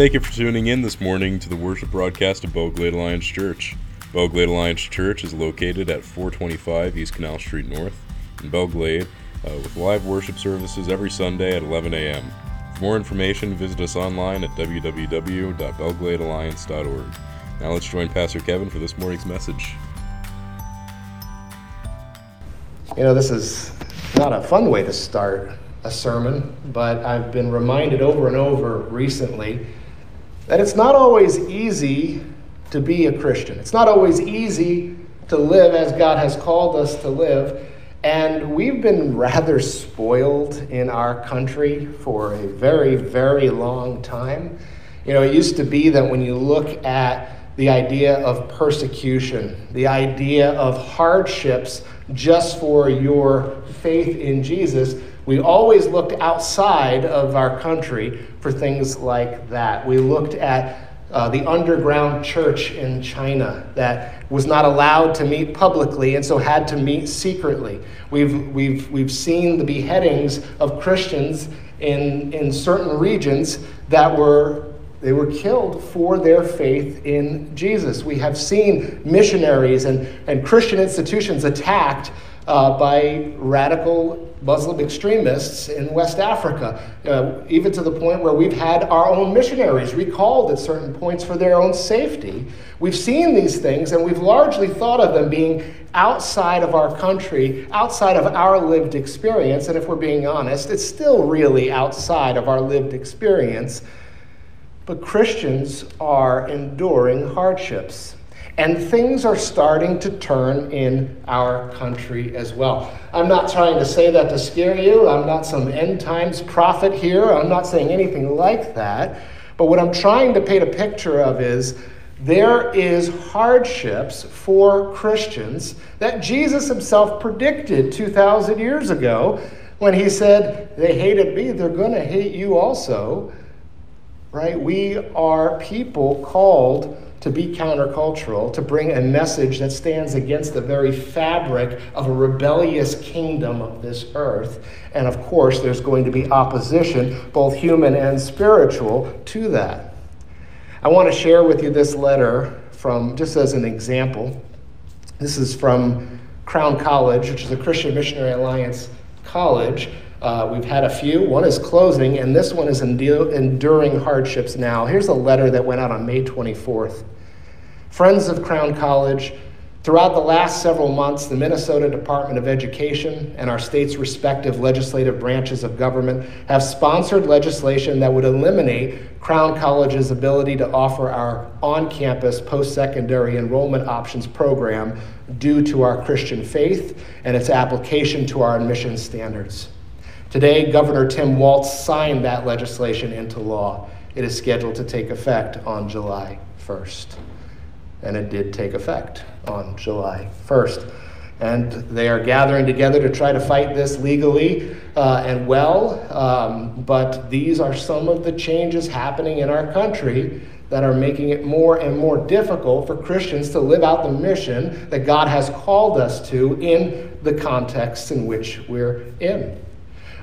Thank you for tuning in this morning to the worship broadcast of Belle Glade Alliance Church. Belle Glade Alliance Church is located at 425 East Canal Street North in Belle Glade uh, with live worship services every Sunday at 11 a.m. For more information, visit us online at www.belgladealliance.org. Now let's join Pastor Kevin for this morning's message. You know, this is not a fun way to start a sermon, but I've been reminded over and over recently that it's not always easy to be a Christian. It's not always easy to live as God has called us to live. And we've been rather spoiled in our country for a very, very long time. You know, it used to be that when you look at the idea of persecution, the idea of hardships just for your faith in Jesus, we always looked outside of our country for things like that. We looked at uh, the underground church in China that was not allowed to meet publicly and so had to meet secretly. We've, we've, we've seen the beheadings of Christians in, in certain regions that were they were killed for their faith in Jesus. We have seen missionaries and, and Christian institutions attacked uh, by radical Muslim extremists in West Africa, uh, even to the point where we've had our own missionaries recalled at certain points for their own safety. We've seen these things, and we've largely thought of them being outside of our country, outside of our lived experience. And if we're being honest, it's still really outside of our lived experience. But Christians are enduring hardships. And things are starting to turn in our country as well. I'm not trying to say that to scare you. I'm not some end times prophet here. I'm not saying anything like that. But what I'm trying to paint a picture of is there is hardships for Christians that Jesus himself predicted 2,000 years ago when he said, They hated me, they're going to hate you also. Right? We are people called to be countercultural, to bring a message that stands against the very fabric of a rebellious kingdom of this earth. And of course, there's going to be opposition, both human and spiritual, to that. I want to share with you this letter from, just as an example. This is from Crown College, which is a Christian Missionary Alliance college. Uh, we've had a few. One is closing, and this one is enduring hardships now. Here's a letter that went out on May 24th. Friends of Crown College, throughout the last several months, the Minnesota Department of Education and our state's respective legislative branches of government have sponsored legislation that would eliminate Crown College's ability to offer our on campus post secondary enrollment options program due to our Christian faith and its application to our admission standards. Today, Governor Tim Walz signed that legislation into law. It is scheduled to take effect on July 1st. And it did take effect on July 1st. And they are gathering together to try to fight this legally uh, and well. Um, but these are some of the changes happening in our country that are making it more and more difficult for Christians to live out the mission that God has called us to in the context in which we're in.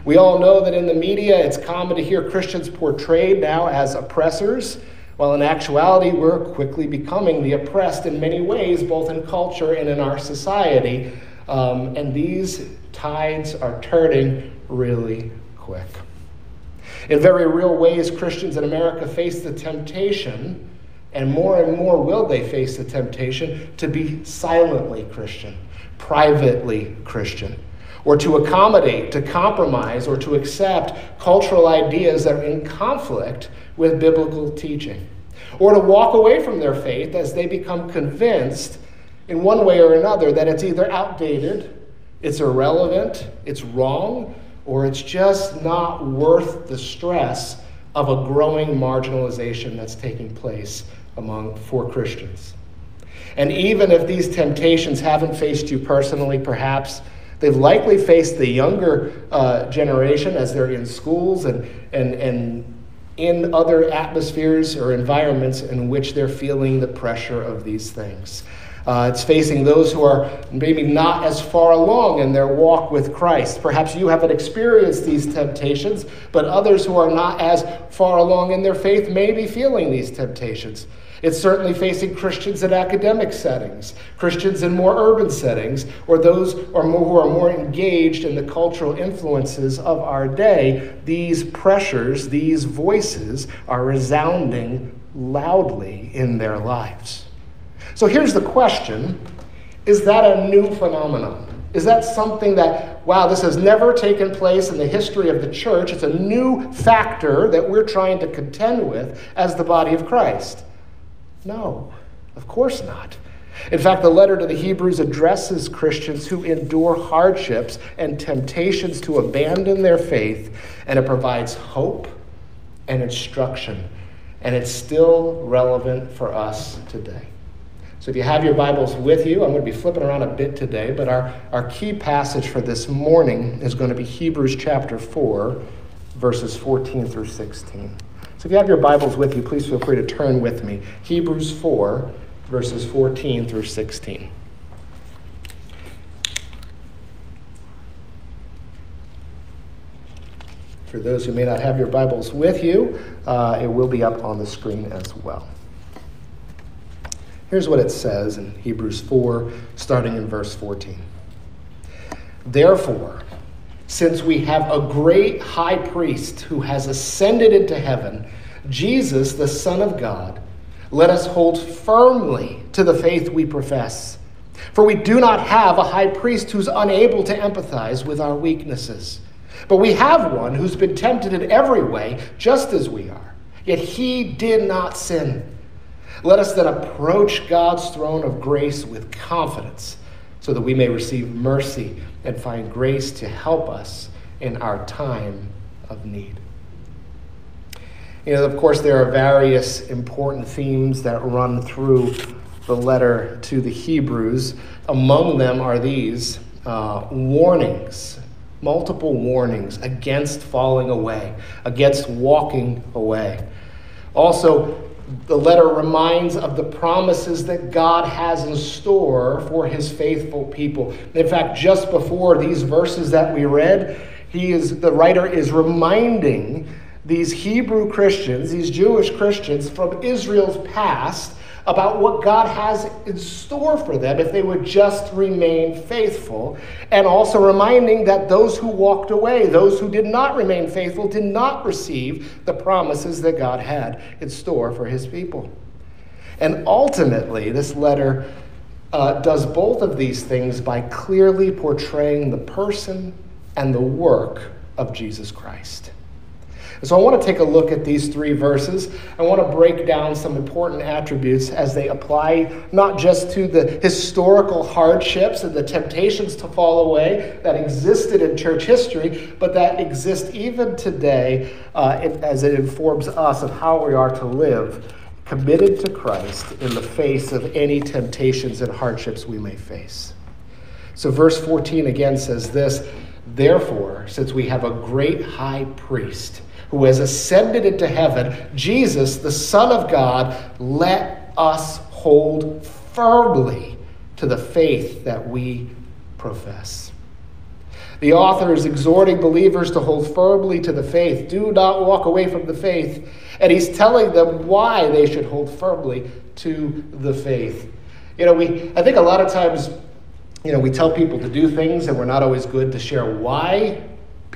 We all know that in the media it's common to hear Christians portrayed now as oppressors, while in actuality we're quickly becoming the oppressed in many ways, both in culture and in our society. Um, and these tides are turning really quick. In very real ways, Christians in America face the temptation, and more and more will they face the temptation to be silently Christian, privately Christian or to accommodate, to compromise, or to accept cultural ideas that are in conflict with biblical teaching, or to walk away from their faith as they become convinced in one way or another that it's either outdated, it's irrelevant, it's wrong, or it's just not worth the stress of a growing marginalization that's taking place among for Christians. And even if these temptations haven't faced you personally, perhaps They've likely faced the younger uh, generation as they're in schools and, and, and in other atmospheres or environments in which they're feeling the pressure of these things. Uh, it's facing those who are maybe not as far along in their walk with Christ. Perhaps you haven't experienced these temptations, but others who are not as far along in their faith may be feeling these temptations. It's certainly facing Christians in academic settings, Christians in more urban settings, or those who are more engaged in the cultural influences of our day. These pressures, these voices are resounding loudly in their lives. So here's the question Is that a new phenomenon? Is that something that, wow, this has never taken place in the history of the church? It's a new factor that we're trying to contend with as the body of Christ. No, of course not. In fact, the letter to the Hebrews addresses Christians who endure hardships and temptations to abandon their faith, and it provides hope and instruction. And it's still relevant for us today. So if you have your Bibles with you, I'm going to be flipping around a bit today, but our, our key passage for this morning is going to be Hebrews chapter 4, verses 14 through 16. So if you have your Bibles with you, please feel free to turn with me. Hebrews 4, verses 14 through 16. For those who may not have your Bibles with you, uh, it will be up on the screen as well. Here's what it says in Hebrews 4, starting in verse 14. Therefore, since we have a great high priest who has ascended into heaven, Jesus, the Son of God, let us hold firmly to the faith we profess. For we do not have a high priest who's unable to empathize with our weaknesses, but we have one who's been tempted in every way, just as we are. Yet he did not sin. Let us then approach God's throne of grace with confidence so that we may receive mercy and find grace to help us in our time of need. You know, of course, there are various important themes that run through the letter to the Hebrews. Among them are these uh, warnings, multiple warnings against falling away, against walking away. Also, the letter reminds of the promises that God has in store for his faithful people. In fact, just before these verses that we read, he is the writer is reminding these Hebrew Christians, these Jewish Christians from Israel's past about what God has in store for them if they would just remain faithful, and also reminding that those who walked away, those who did not remain faithful, did not receive the promises that God had in store for his people. And ultimately, this letter uh, does both of these things by clearly portraying the person and the work of Jesus Christ. And so I want to take a look at these three verses. I want to break down some important attributes as they apply not just to the historical hardships and the temptations to fall away that existed in church history, but that exist even today uh, as it informs us of how we are to live committed to Christ in the face of any temptations and hardships we may face. So, verse 14 again says this Therefore, since we have a great high priest, who has ascended into heaven, Jesus, the Son of God, let us hold firmly to the faith that we profess. The author is exhorting believers to hold firmly to the faith. Do not walk away from the faith. And he's telling them why they should hold firmly to the faith. You know, we I think a lot of times, you know, we tell people to do things and we're not always good to share why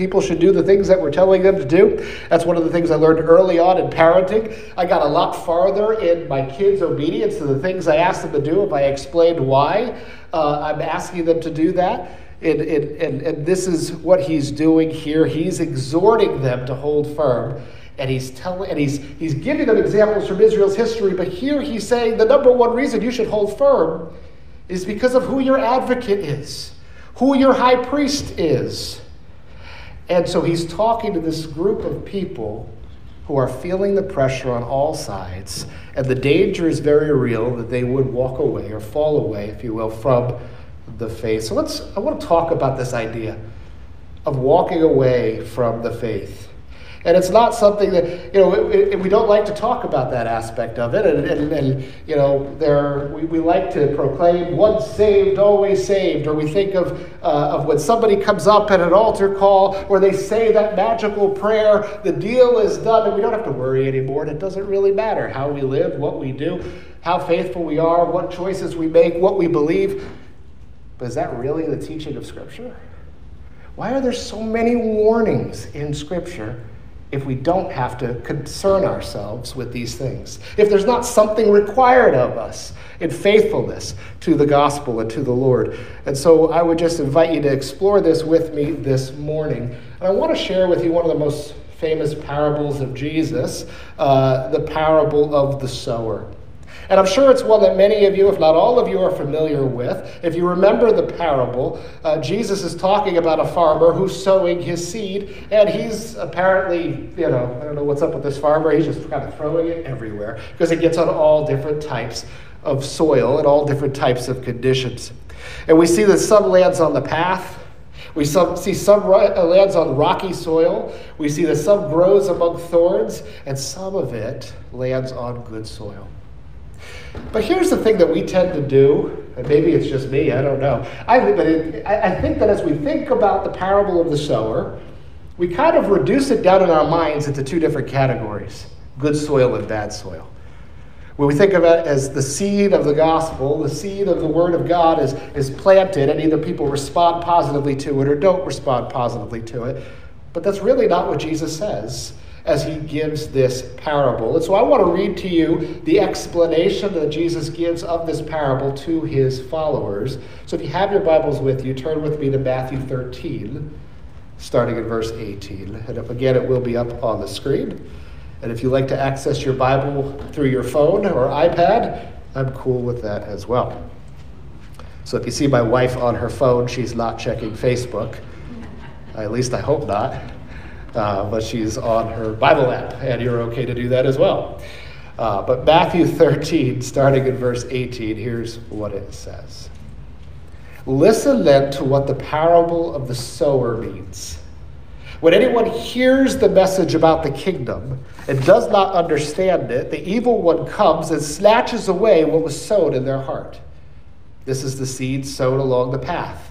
People should do the things that we're telling them to do. That's one of the things I learned early on in parenting. I got a lot farther in my kids' obedience to the things I asked them to do if I explained why uh, I'm asking them to do that. And, and, and this is what he's doing here. He's exhorting them to hold firm and he's telling and he's he's giving them examples from Israel's history, but here he's saying the number one reason you should hold firm is because of who your advocate is, who your high priest is. And so he's talking to this group of people who are feeling the pressure on all sides, and the danger is very real that they would walk away or fall away, if you will, from the faith. So let's I want to talk about this idea of walking away from the faith. And it's not something that, you know, it, it, we don't like to talk about that aspect of it. And, and, and you know, there, we, we like to proclaim once saved, always saved. Or we think of, uh, of when somebody comes up at an altar call where they say that magical prayer, the deal is done, and we don't have to worry anymore. And it doesn't really matter how we live, what we do, how faithful we are, what choices we make, what we believe. But is that really the teaching of Scripture? Why are there so many warnings in Scripture? If we don't have to concern ourselves with these things. If there's not something required of us in faithfulness to the gospel and to the Lord. And so I would just invite you to explore this with me this morning. And I want to share with you one of the most famous parables of Jesus, uh, the parable of the sower. And I'm sure it's one that many of you, if not all of you, are familiar with. If you remember the parable, uh, Jesus is talking about a farmer who's sowing his seed, and he's apparently, you know, I don't know what's up with this farmer, he's just kind of throwing it everywhere because it gets on all different types of soil and all different types of conditions. And we see that some lands on the path, we see some uh, lands on rocky soil. We see that some grows among thorns, and some of it lands on good soil. But here's the thing that we tend to do, and maybe it's just me, I don't know. I, but it, I think that as we think about the parable of the sower, we kind of reduce it down in our minds into two different categories good soil and bad soil. When we think of it as the seed of the gospel, the seed of the word of God is, is planted, and either people respond positively to it or don't respond positively to it. But that's really not what Jesus says as he gives this parable. And so I want to read to you the explanation that Jesus gives of this parable to his followers. So if you have your Bibles with you, turn with me to Matthew 13, starting in verse 18. And if, again, it will be up on the screen. And if you like to access your Bible through your phone or iPad, I'm cool with that as well. So if you see my wife on her phone, she's not checking Facebook. At least I hope not uh, but she's on her Bible app, and you're okay to do that as well. Uh, but Matthew 13, starting in verse 18, here's what it says Listen then to what the parable of the sower means. When anyone hears the message about the kingdom and does not understand it, the evil one comes and snatches away what was sown in their heart. This is the seed sown along the path.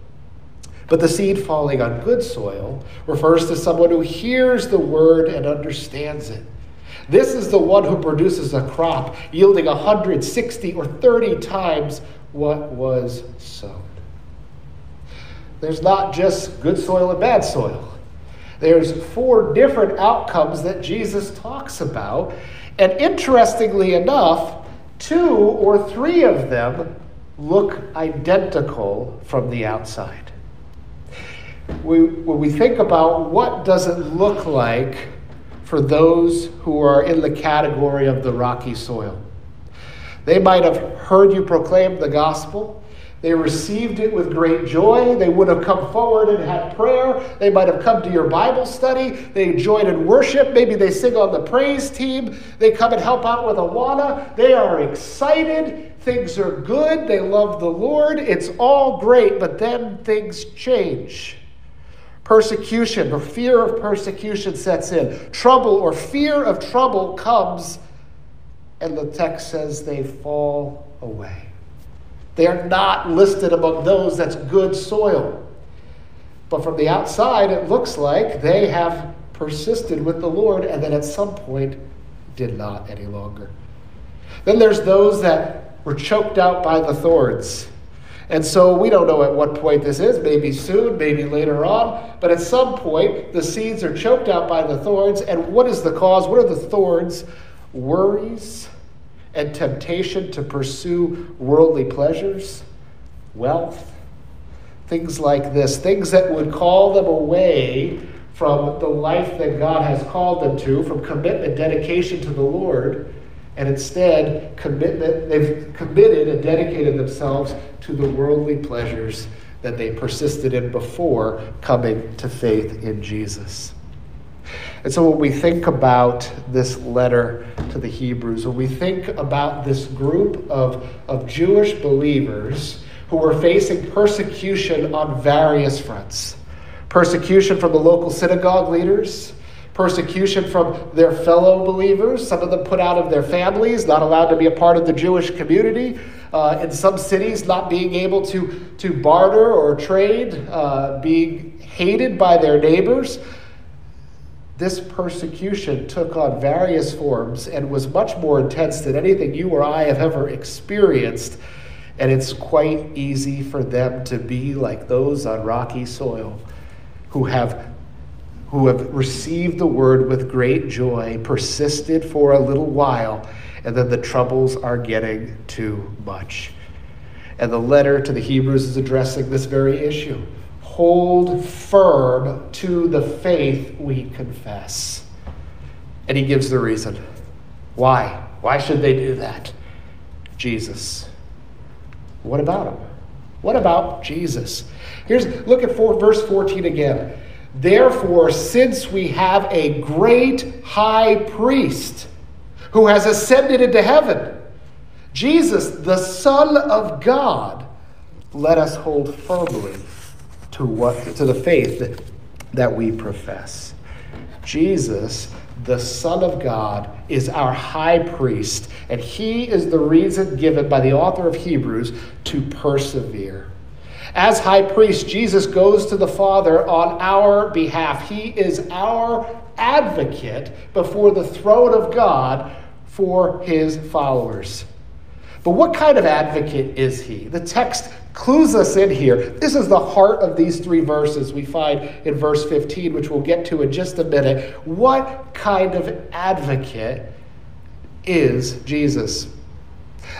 But the seed falling on good soil refers to someone who hears the word and understands it. This is the one who produces a crop yielding 160 or 30 times what was sown. There's not just good soil and bad soil. There's four different outcomes that Jesus talks about. And interestingly enough, two or three of them look identical from the outside we, when we think about what does it look like for those who are in the category of the rocky soil. They might have heard you proclaim the gospel. They received it with great joy. They would have come forward and had prayer. They might have come to your Bible study. They joined in worship. Maybe they sing on the praise team. They come and help out with Awana. They are excited. Things are good. They love the Lord. It's all great, but then things change. Persecution or fear of persecution sets in. Trouble or fear of trouble comes, and the text says they fall away. They are not listed among those that's good soil. But from the outside, it looks like they have persisted with the Lord and then at some point did not any longer. Then there's those that were choked out by the thorns. And so we don't know at what point this is, maybe soon, maybe later on, but at some point the seeds are choked out by the thorns. And what is the cause? What are the thorns? Worries and temptation to pursue worldly pleasures, wealth, things like this, things that would call them away from the life that God has called them to, from commitment, dedication to the Lord, and instead commitment, they've committed and dedicated themselves to the worldly pleasures that they persisted in before coming to faith in Jesus. And so when we think about this letter to the Hebrews, when we think about this group of, of Jewish believers who were facing persecution on various fronts persecution from the local synagogue leaders, persecution from their fellow believers, some of them put out of their families, not allowed to be a part of the Jewish community. Uh, in some cities, not being able to, to barter or trade, uh, being hated by their neighbors. This persecution took on various forms and was much more intense than anything you or I have ever experienced. And it's quite easy for them to be like those on rocky soil who have who have received the word with great joy, persisted for a little while, and then the troubles are getting too much. And the letter to the Hebrews is addressing this very issue. Hold firm to the faith we confess. And he gives the reason. Why? Why should they do that? Jesus. What about him? What about Jesus? Here's look at four, verse 14 again. Therefore, since we have a great high priest who has ascended into heaven, Jesus, the Son of God, let us hold firmly to what to the faith that, we profess. Jesus, the Son of God, is our high priest, and he is the reason given by the author of Hebrews to persevere. As high priest, Jesus goes to the Father on our behalf. He is our advocate before the throne of God for his followers. But what kind of advocate is he? The text clues us in here. This is the heart of these three verses we find in verse 15, which we'll get to in just a minute. What kind of advocate is Jesus?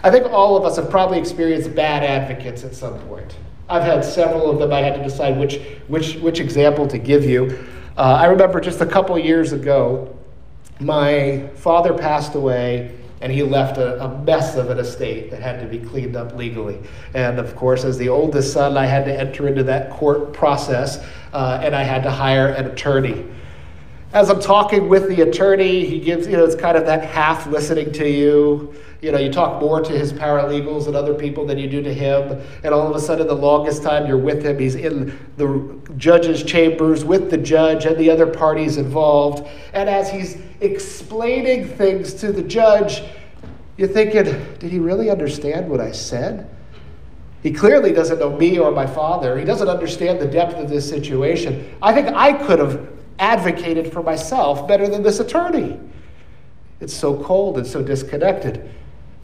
I think all of us have probably experienced bad advocates at some point. I've had several of them. I had to decide which, which, which example to give you. Uh, I remember just a couple years ago, my father passed away and he left a, a, mess of an estate that had to be cleaned up legally. And of course, as the oldest son, I had to enter into that court process uh, and I had to hire an attorney. As I'm talking with the attorney, he gives, you know, it's kind of that half listening to you you know, you talk more to his paralegals and other people than you do to him. And all of a sudden, the longest time you're with him, he's in the judge's chambers with the judge and the other parties involved. And as he's explaining things to the judge, you're thinking, did he really understand what I said? He clearly doesn't know me or my father. He doesn't understand the depth of this situation. I think I could have advocated for myself better than this attorney. It's so cold and so disconnected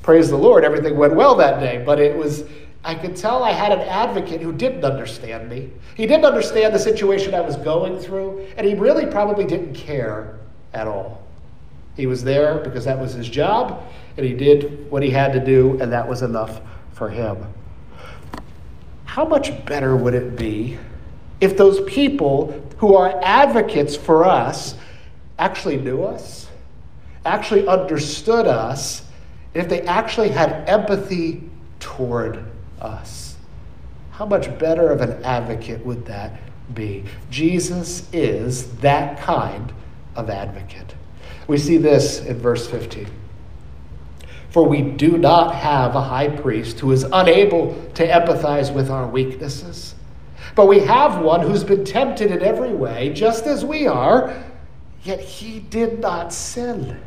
praise the Lord, everything went well that day. But it was, I could tell I had an advocate who didn't understand me. He didn't understand the situation I was going through, and he really probably didn't care at all. He was there because that was his job, and he did what he had to do, and that was enough for him. How much better would it be if those people who are advocates for us actually knew us, actually understood us, if they actually had empathy toward us. How much better of an advocate would that be? Jesus is that kind of advocate. We see this in verse 15. For we do not have a high priest who is unable to empathize with our weaknesses, but we have one who's been tempted in every way, just as we are, yet he did not sin.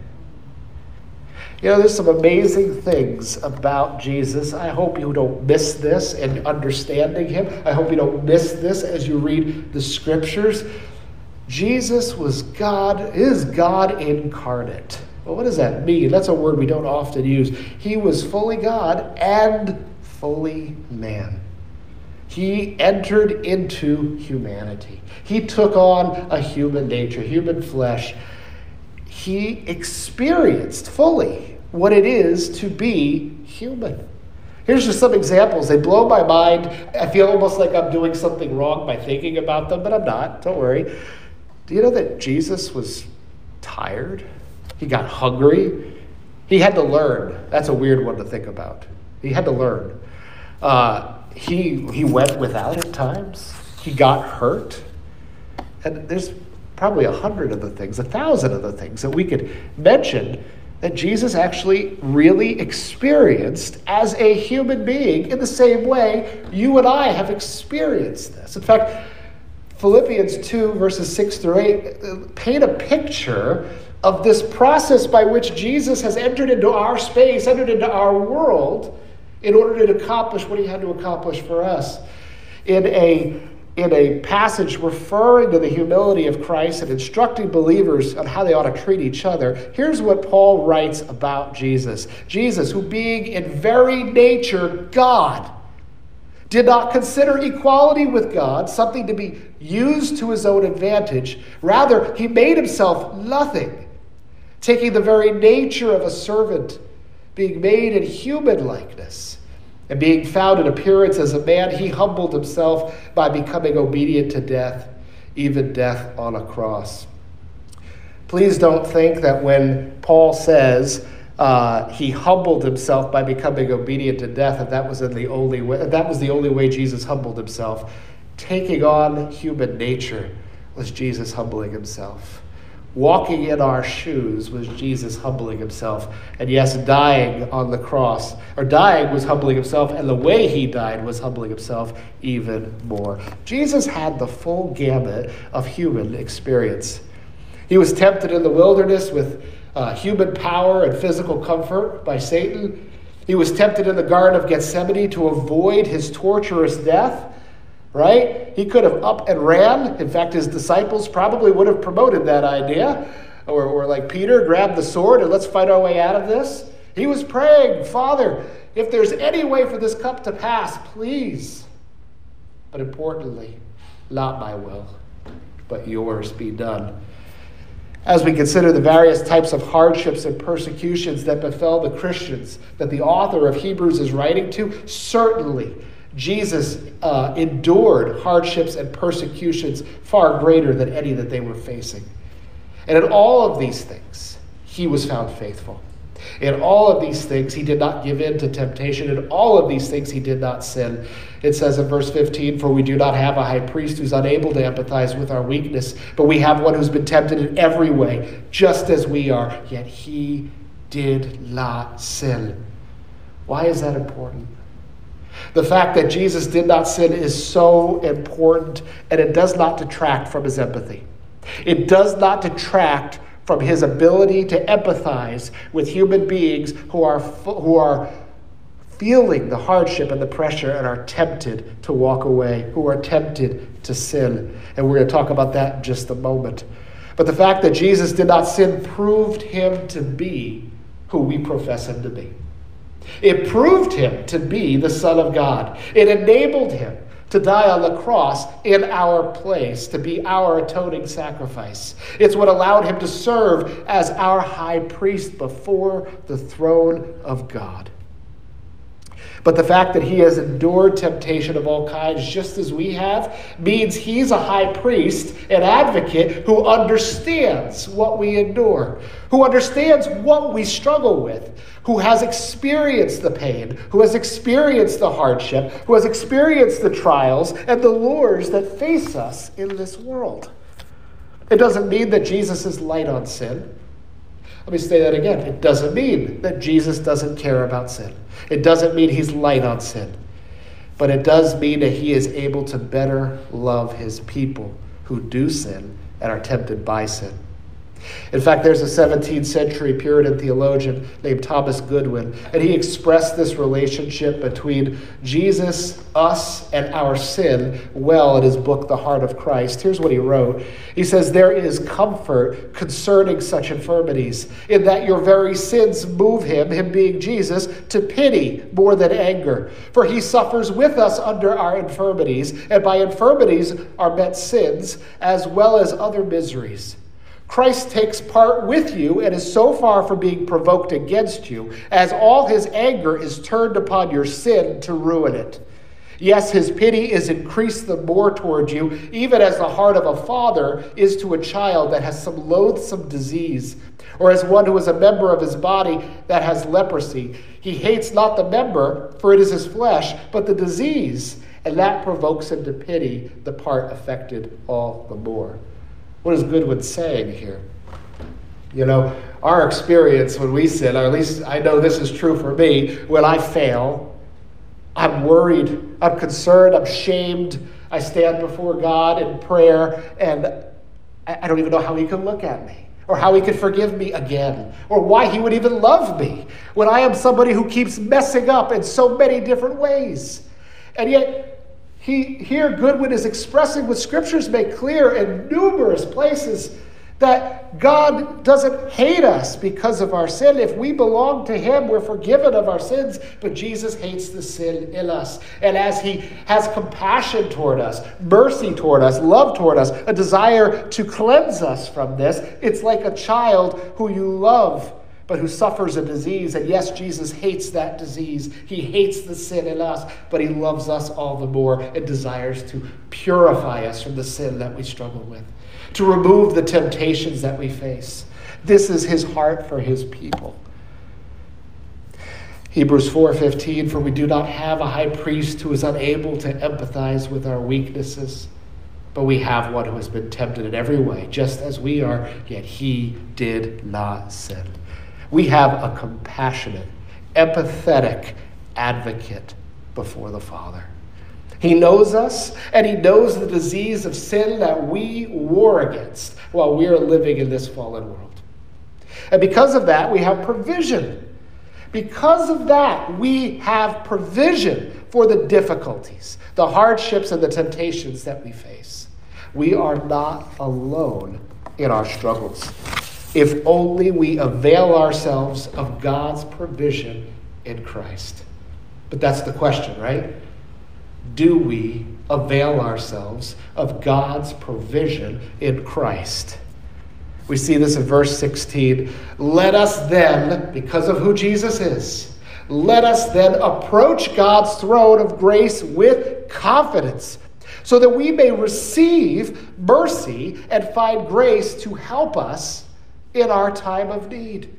You know, there's some amazing things about Jesus. I hope you don't miss this in understanding him. I hope you don't miss this as you read the scriptures. Jesus was God, is God incarnate. Well, what does that mean? That's a word we don't often use. He was fully God and fully man. He entered into humanity. He took on a human nature, human flesh. He experienced fully what it is to be human. Here's just some examples. They blow my mind. I feel almost like I'm doing something wrong by thinking about them, but I'm not. Don't worry. Do you know that Jesus was tired? He got hungry. He had to learn. That's a weird one to think about. He had to learn. Uh, he, he went without at times. He got hurt. And there's probably a hundred of the things, a thousand of the things that we could mention that Jesus actually really experienced as a human being in the same way you and I have experienced this. In fact, Philippians 2, verses 6 through 8, paint a picture of this process by which Jesus has entered into our space, entered into our world, in order to accomplish what he had to accomplish for us. In a in a passage referring to the humility of Christ and instructing believers on how they ought to treat each other, here's what Paul writes about Jesus. Jesus, who being in very nature God, did not consider equality with God something to be used to his own advantage. Rather, he made himself nothing, taking the very nature of a servant, being made in human likeness and being found in appearance as a man, he humbled himself by becoming obedient to death, even death on a cross. Please don't think that when Paul says uh, he humbled himself by becoming obedient to death, that that was in the only way. That was the only way Jesus humbled himself. Taking on human nature was Jesus humbling himself. Walking in our shoes was Jesus humbling himself. And yes, dying on the cross, or dying was humbling himself, and the way he died was humbling himself even more. Jesus had the full gamut of human experience. He was tempted in the wilderness with uh, human power and physical comfort by Satan. He was tempted in the Garden of Gethsemane to avoid his torturous death right? He could have up and ran. In fact, his disciples probably would have promoted that idea. Or, or like Peter, grab the sword and let's fight our way out of this. He was praying, Father, if there's any way for this cup to pass, please. But importantly, not my will, but yours be done. As we consider the various types of hardships and persecutions that befell the Christians that the author of Hebrews is writing to, certainly Jesus uh, endured hardships and persecutions far greater than any that they were facing. And in all of these things, he was found faithful. In all of these things, he did not give in to temptation. In all of these things, he did not sin. It says in verse 15, For we do not have a high priest who's unable to empathize with our weakness, but we have one who's been tempted in every way, just as we are, yet he did not sin. Why is that important? The fact that Jesus did not sin is so important, and it does not detract from his empathy. It does not detract from his ability to empathize with human beings who are, who are feeling the hardship and the pressure and are tempted to walk away, who are tempted to sin. And we're going to talk about that in just a moment. But the fact that Jesus did not sin proved him to be who we profess him to be. It proved him to be the Son of God. It enabled him to die on the cross in our place, to be our atoning sacrifice. It's what allowed him to serve as our high priest before the throne of God. But the fact that he has endured temptation of all kinds just as we have means he's a high priest, an advocate who understands what we endure, who understands what we struggle with, who has experienced the pain, who has experienced the hardship, who has experienced the trials and the lures that face us in this world. It doesn't mean that Jesus is light on sin. Let me say that again. It doesn't mean that Jesus doesn't care about sin. It doesn't mean he's light on sin. But it does mean that he is able to better love his people who do sin and are tempted by sin. In fact, there's a 17th century Puritan theologian named Thomas Goodwin, and he expressed this relationship between Jesus, us, and our sin well in his book, The Heart of Christ. Here's what he wrote He says, There is comfort concerning such infirmities, in that your very sins move him, him being Jesus, to pity more than anger. For he suffers with us under our infirmities, and by infirmities are met sins, as well as other miseries. Christ takes part with you and is so far from being provoked against you, as all his anger is turned upon your sin to ruin it. Yes, his pity is increased the more toward you, even as the heart of a father is to a child that has some loathsome disease, or as one who is a member of his body that has leprosy. He hates not the member, for it is his flesh, but the disease, and that provokes him to pity the part affected all the more. What is Goodwin saying here? You know, our experience when we sin, or at least I know this is true for me, when I fail, I'm worried, I'm concerned, I'm shamed. I stand before God in prayer, and I don't even know how He can look at me, or how He could forgive me again, or why He would even love me when I am somebody who keeps messing up in so many different ways. And yet, he, here Goodwin is expressing what scriptures make clear in numerous places that God doesn't hate us because of our sin. If we belong to Him, we're forgiven of our sins, but Jesus hates the sin in us. And as He has compassion toward us, mercy toward us, love toward us, a desire to cleanse us from this, it's like a child who you love but who suffers a disease. And yes, Jesus hates that disease. He hates the sin in us, but he loves us all the more and desires to purify us from the sin that we struggle with to remove the temptations that we face. This is his heart for his people. Hebrews 4:15 for we do not have a high priest who is unable to empathize with our weaknesses but we have one who has been tempted in every way just as we are yet he did not sin. We have a compassionate, empathetic advocate before the Father. He knows us, and He knows the disease of sin that we war against while we are living in this fallen world. And because of that, we have provision. Because of that, we have provision for the difficulties, the hardships, and the temptations that we face. We are not alone in our struggles. If only we avail ourselves of God's provision in Christ. But that's the question, right? do we avail ourselves of God's provision in Christ? We see this in verse 16. Let us then, because of who Jesus is, let us then approach God's throne of grace with confidence so that we may receive mercy and find grace to help us in our time of need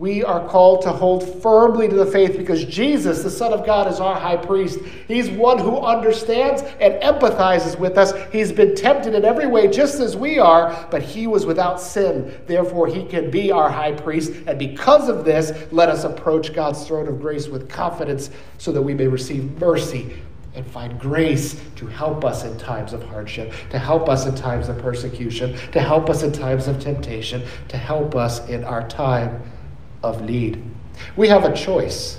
we are called to hold firmly to the faith because Jesus, the Son of God, is our high priest. He's one who understands and empathizes with us. He's been tempted in every way, just as we are, but he was without sin. Therefore, he can be our high priest. And because of this, let us approach God's throne of grace with confidence so that we may receive mercy and find grace to help us in times of hardship, to help us in times of persecution, to help us in times of temptation, to help us in our time of need. We have a choice.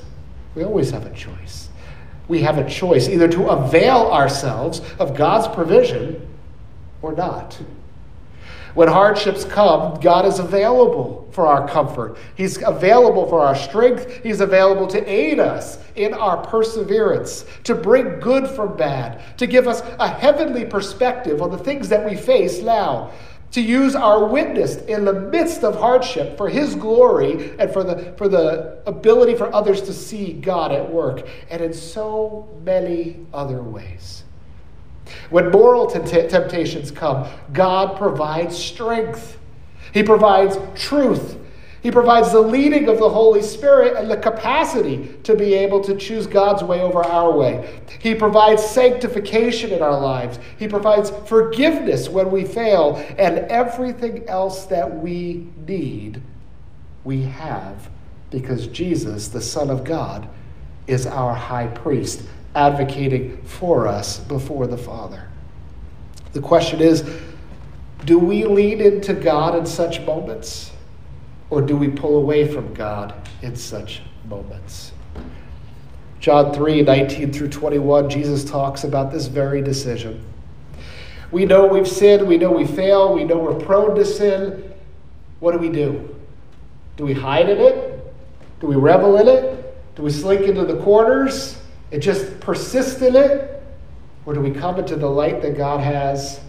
We always have a choice. We have a choice either to avail ourselves of God's provision or not. When hardships come, God is available for our comfort. He's available for our strength. He's available to aid us in our perseverance, to bring good from bad, to give us a heavenly perspective on the things that we face now to use our witness in the midst of hardship for his glory and for the, for the ability for others to see God at work, and in so many other ways. When moral t- temptations come, God provides strength, He provides truth, he provides the leading of the Holy Spirit and the capacity to be able to choose God's way over our way. He provides sanctification in our lives. He provides forgiveness when we fail, and everything else that we need, we have because Jesus, the Son of God, is our high priest, advocating for us before the Father. The question is do we lean into God in such moments? Or do we pull away from God in such moments? John 3 19 through 21, Jesus talks about this very decision. We know we've sinned, we know we fail, we know we're prone to sin. What do we do? Do we hide in it? Do we revel in it? Do we slink into the corners and just persist in it? Or do we come into the light that God has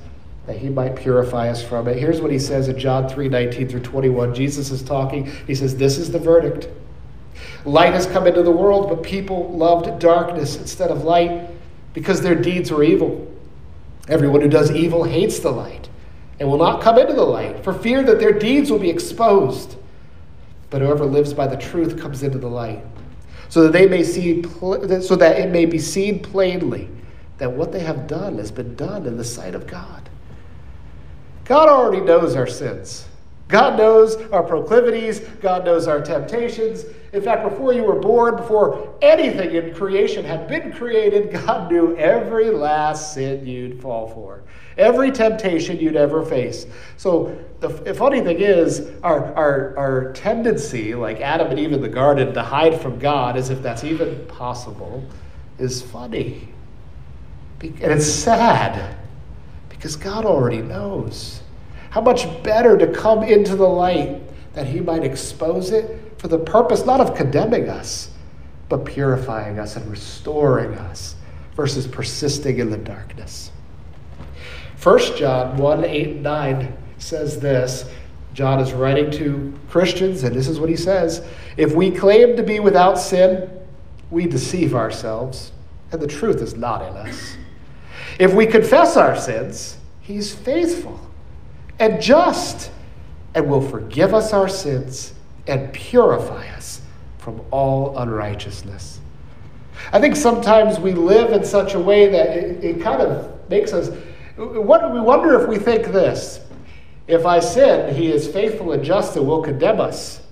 that he might purify us from it. Here's what he says in John 3 19 through 21. Jesus is talking. He says, This is the verdict. Light has come into the world, but people loved darkness instead of light because their deeds were evil. Everyone who does evil hates the light and will not come into the light for fear that their deeds will be exposed. But whoever lives by the truth comes into the light, so that they may see so that it may be seen plainly that what they have done has been done in the sight of God. God already knows our sins. God knows our proclivities. God knows our temptations. In fact, before you were born, before anything in creation had been created, God knew every last sin you'd fall for, every temptation you'd ever face. So the, funny thing is, our, our, our tendency, like Adam and Eve in the garden, to hide from God as if that's even possible, is funny. And it's sad because God already knows. How much better to come into the light that He might expose it for the purpose not of condemning us, but purifying us and restoring us versus persisting in the darkness. 1 John 1 8 and 9 says this. John is writing to Christians, and this is what he says If we claim to be without sin, we deceive ourselves, and the truth is not in us. If we confess our sins, he's faithful and just and will forgive us our sins and purify us from all unrighteousness. I think sometimes we live in such a way that it, it kind of makes us. What, we wonder if we think this if I sin, he is faithful and just and will condemn us.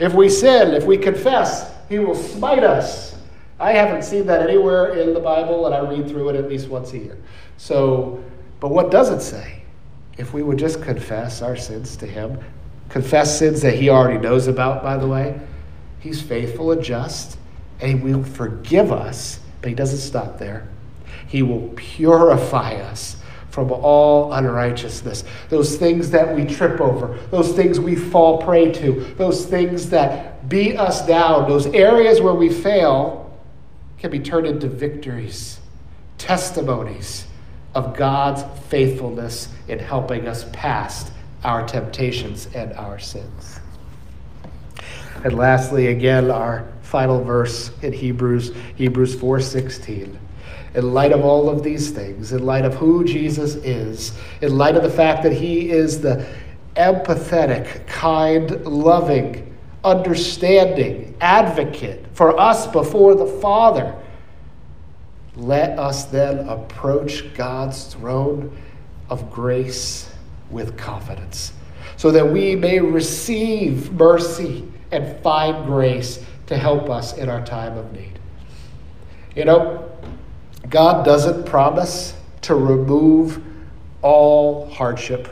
If we sin, if we confess, he will smite us. I haven't seen that anywhere in the Bible, and I read through it at least once a year. So, but what does it say? If we would just confess our sins to Him, confess sins that He already knows about, by the way, He's faithful and just, and He will forgive us, but He doesn't stop there. He will purify us from all unrighteousness. Those things that we trip over, those things we fall prey to, those things that beat us down, those areas where we fail can be turned into victories, testimonies of God's faithfulness in helping us past our temptations and our sins. And lastly, again, our final verse in Hebrews, Hebrews 4:16. In light of all of these things, in light of who Jesus is, in light of the fact that he is the empathetic, kind, loving, understanding advocate for us before the Father, let us then approach God's throne of grace with confidence, so that we may receive mercy and find grace to help us in our time of need. You know, God doesn't promise to remove all hardship.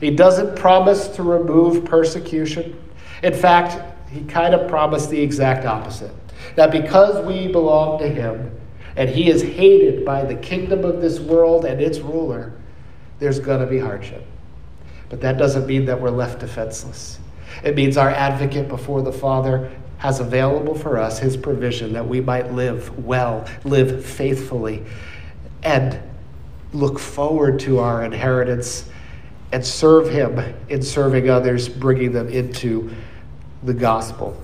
He doesn't promise to remove persecution. In fact, he kind of promised the exact opposite that because we belong to him, and he is hated by the kingdom of this world and its ruler, there's going to be hardship. But that doesn't mean that we're left defenseless. It means our advocate before the Father has available for us his provision that we might live well, live faithfully, and look forward to our inheritance and serve him in serving others, bringing them into the gospel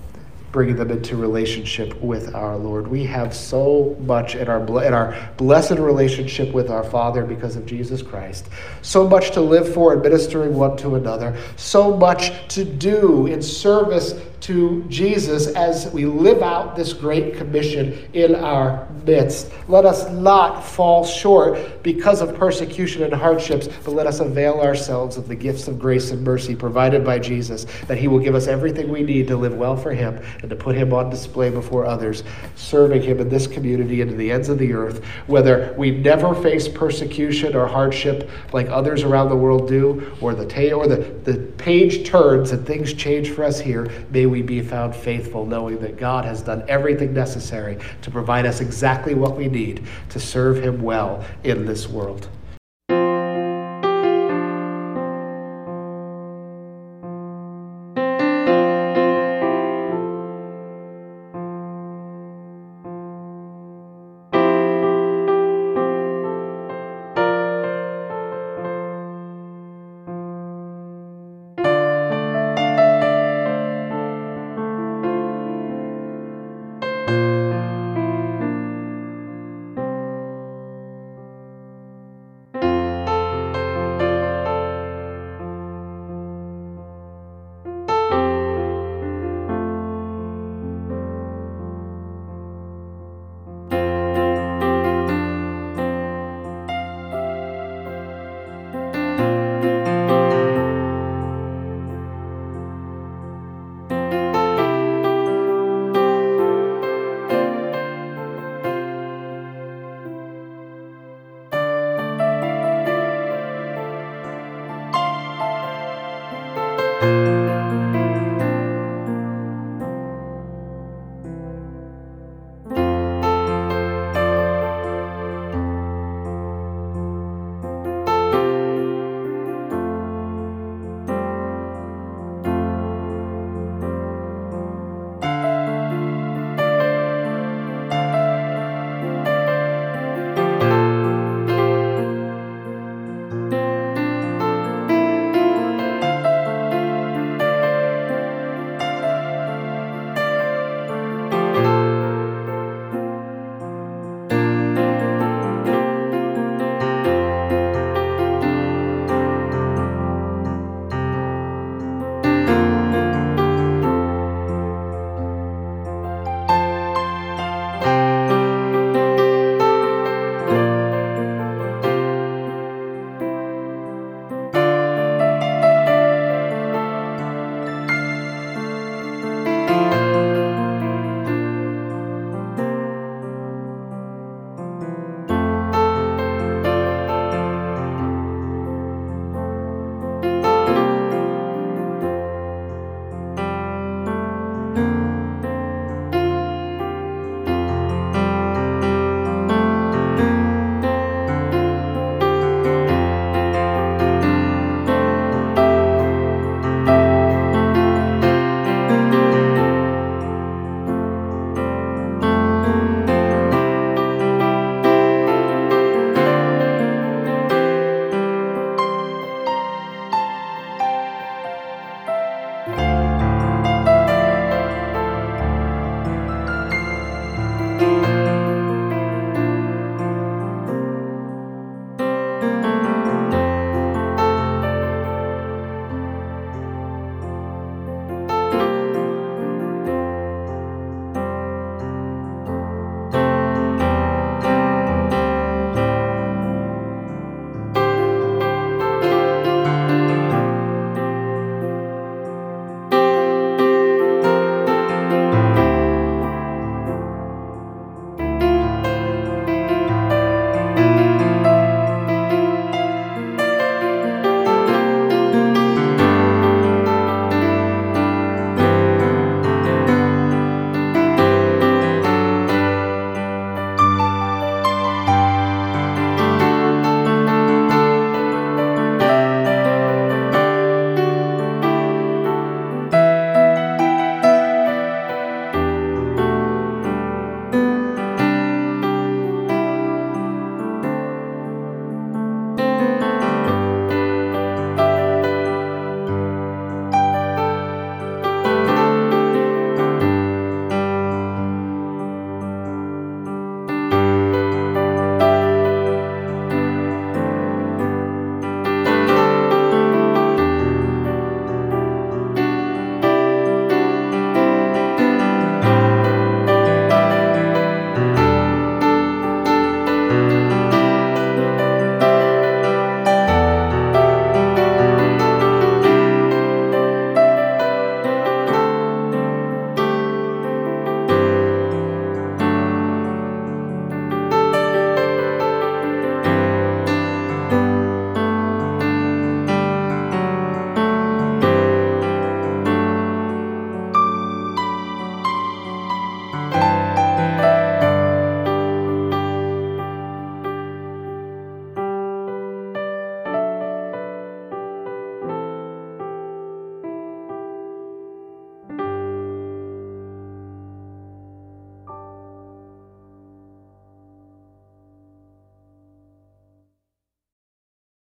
bringing them into relationship with our Lord. We have so much in our, in our blessed relationship with our Father because of Jesus Christ. So much to live for, administering one to another. So much to do in service to Jesus as we live out this great commission in our midst. Let us not fall short because of persecution and hardships, but let us avail ourselves of the gifts of grace and mercy provided by Jesus, that He will give us everything we need to live well for Him and to put Him on display before others, serving Him in this community and to the ends of the earth, whether we never face persecution or hardship like others around the world do, or the, ta- or the, the page turns and things change for us here. May we be found faithful, knowing that God has done everything necessary to provide us exactly what we need to serve Him well in this world.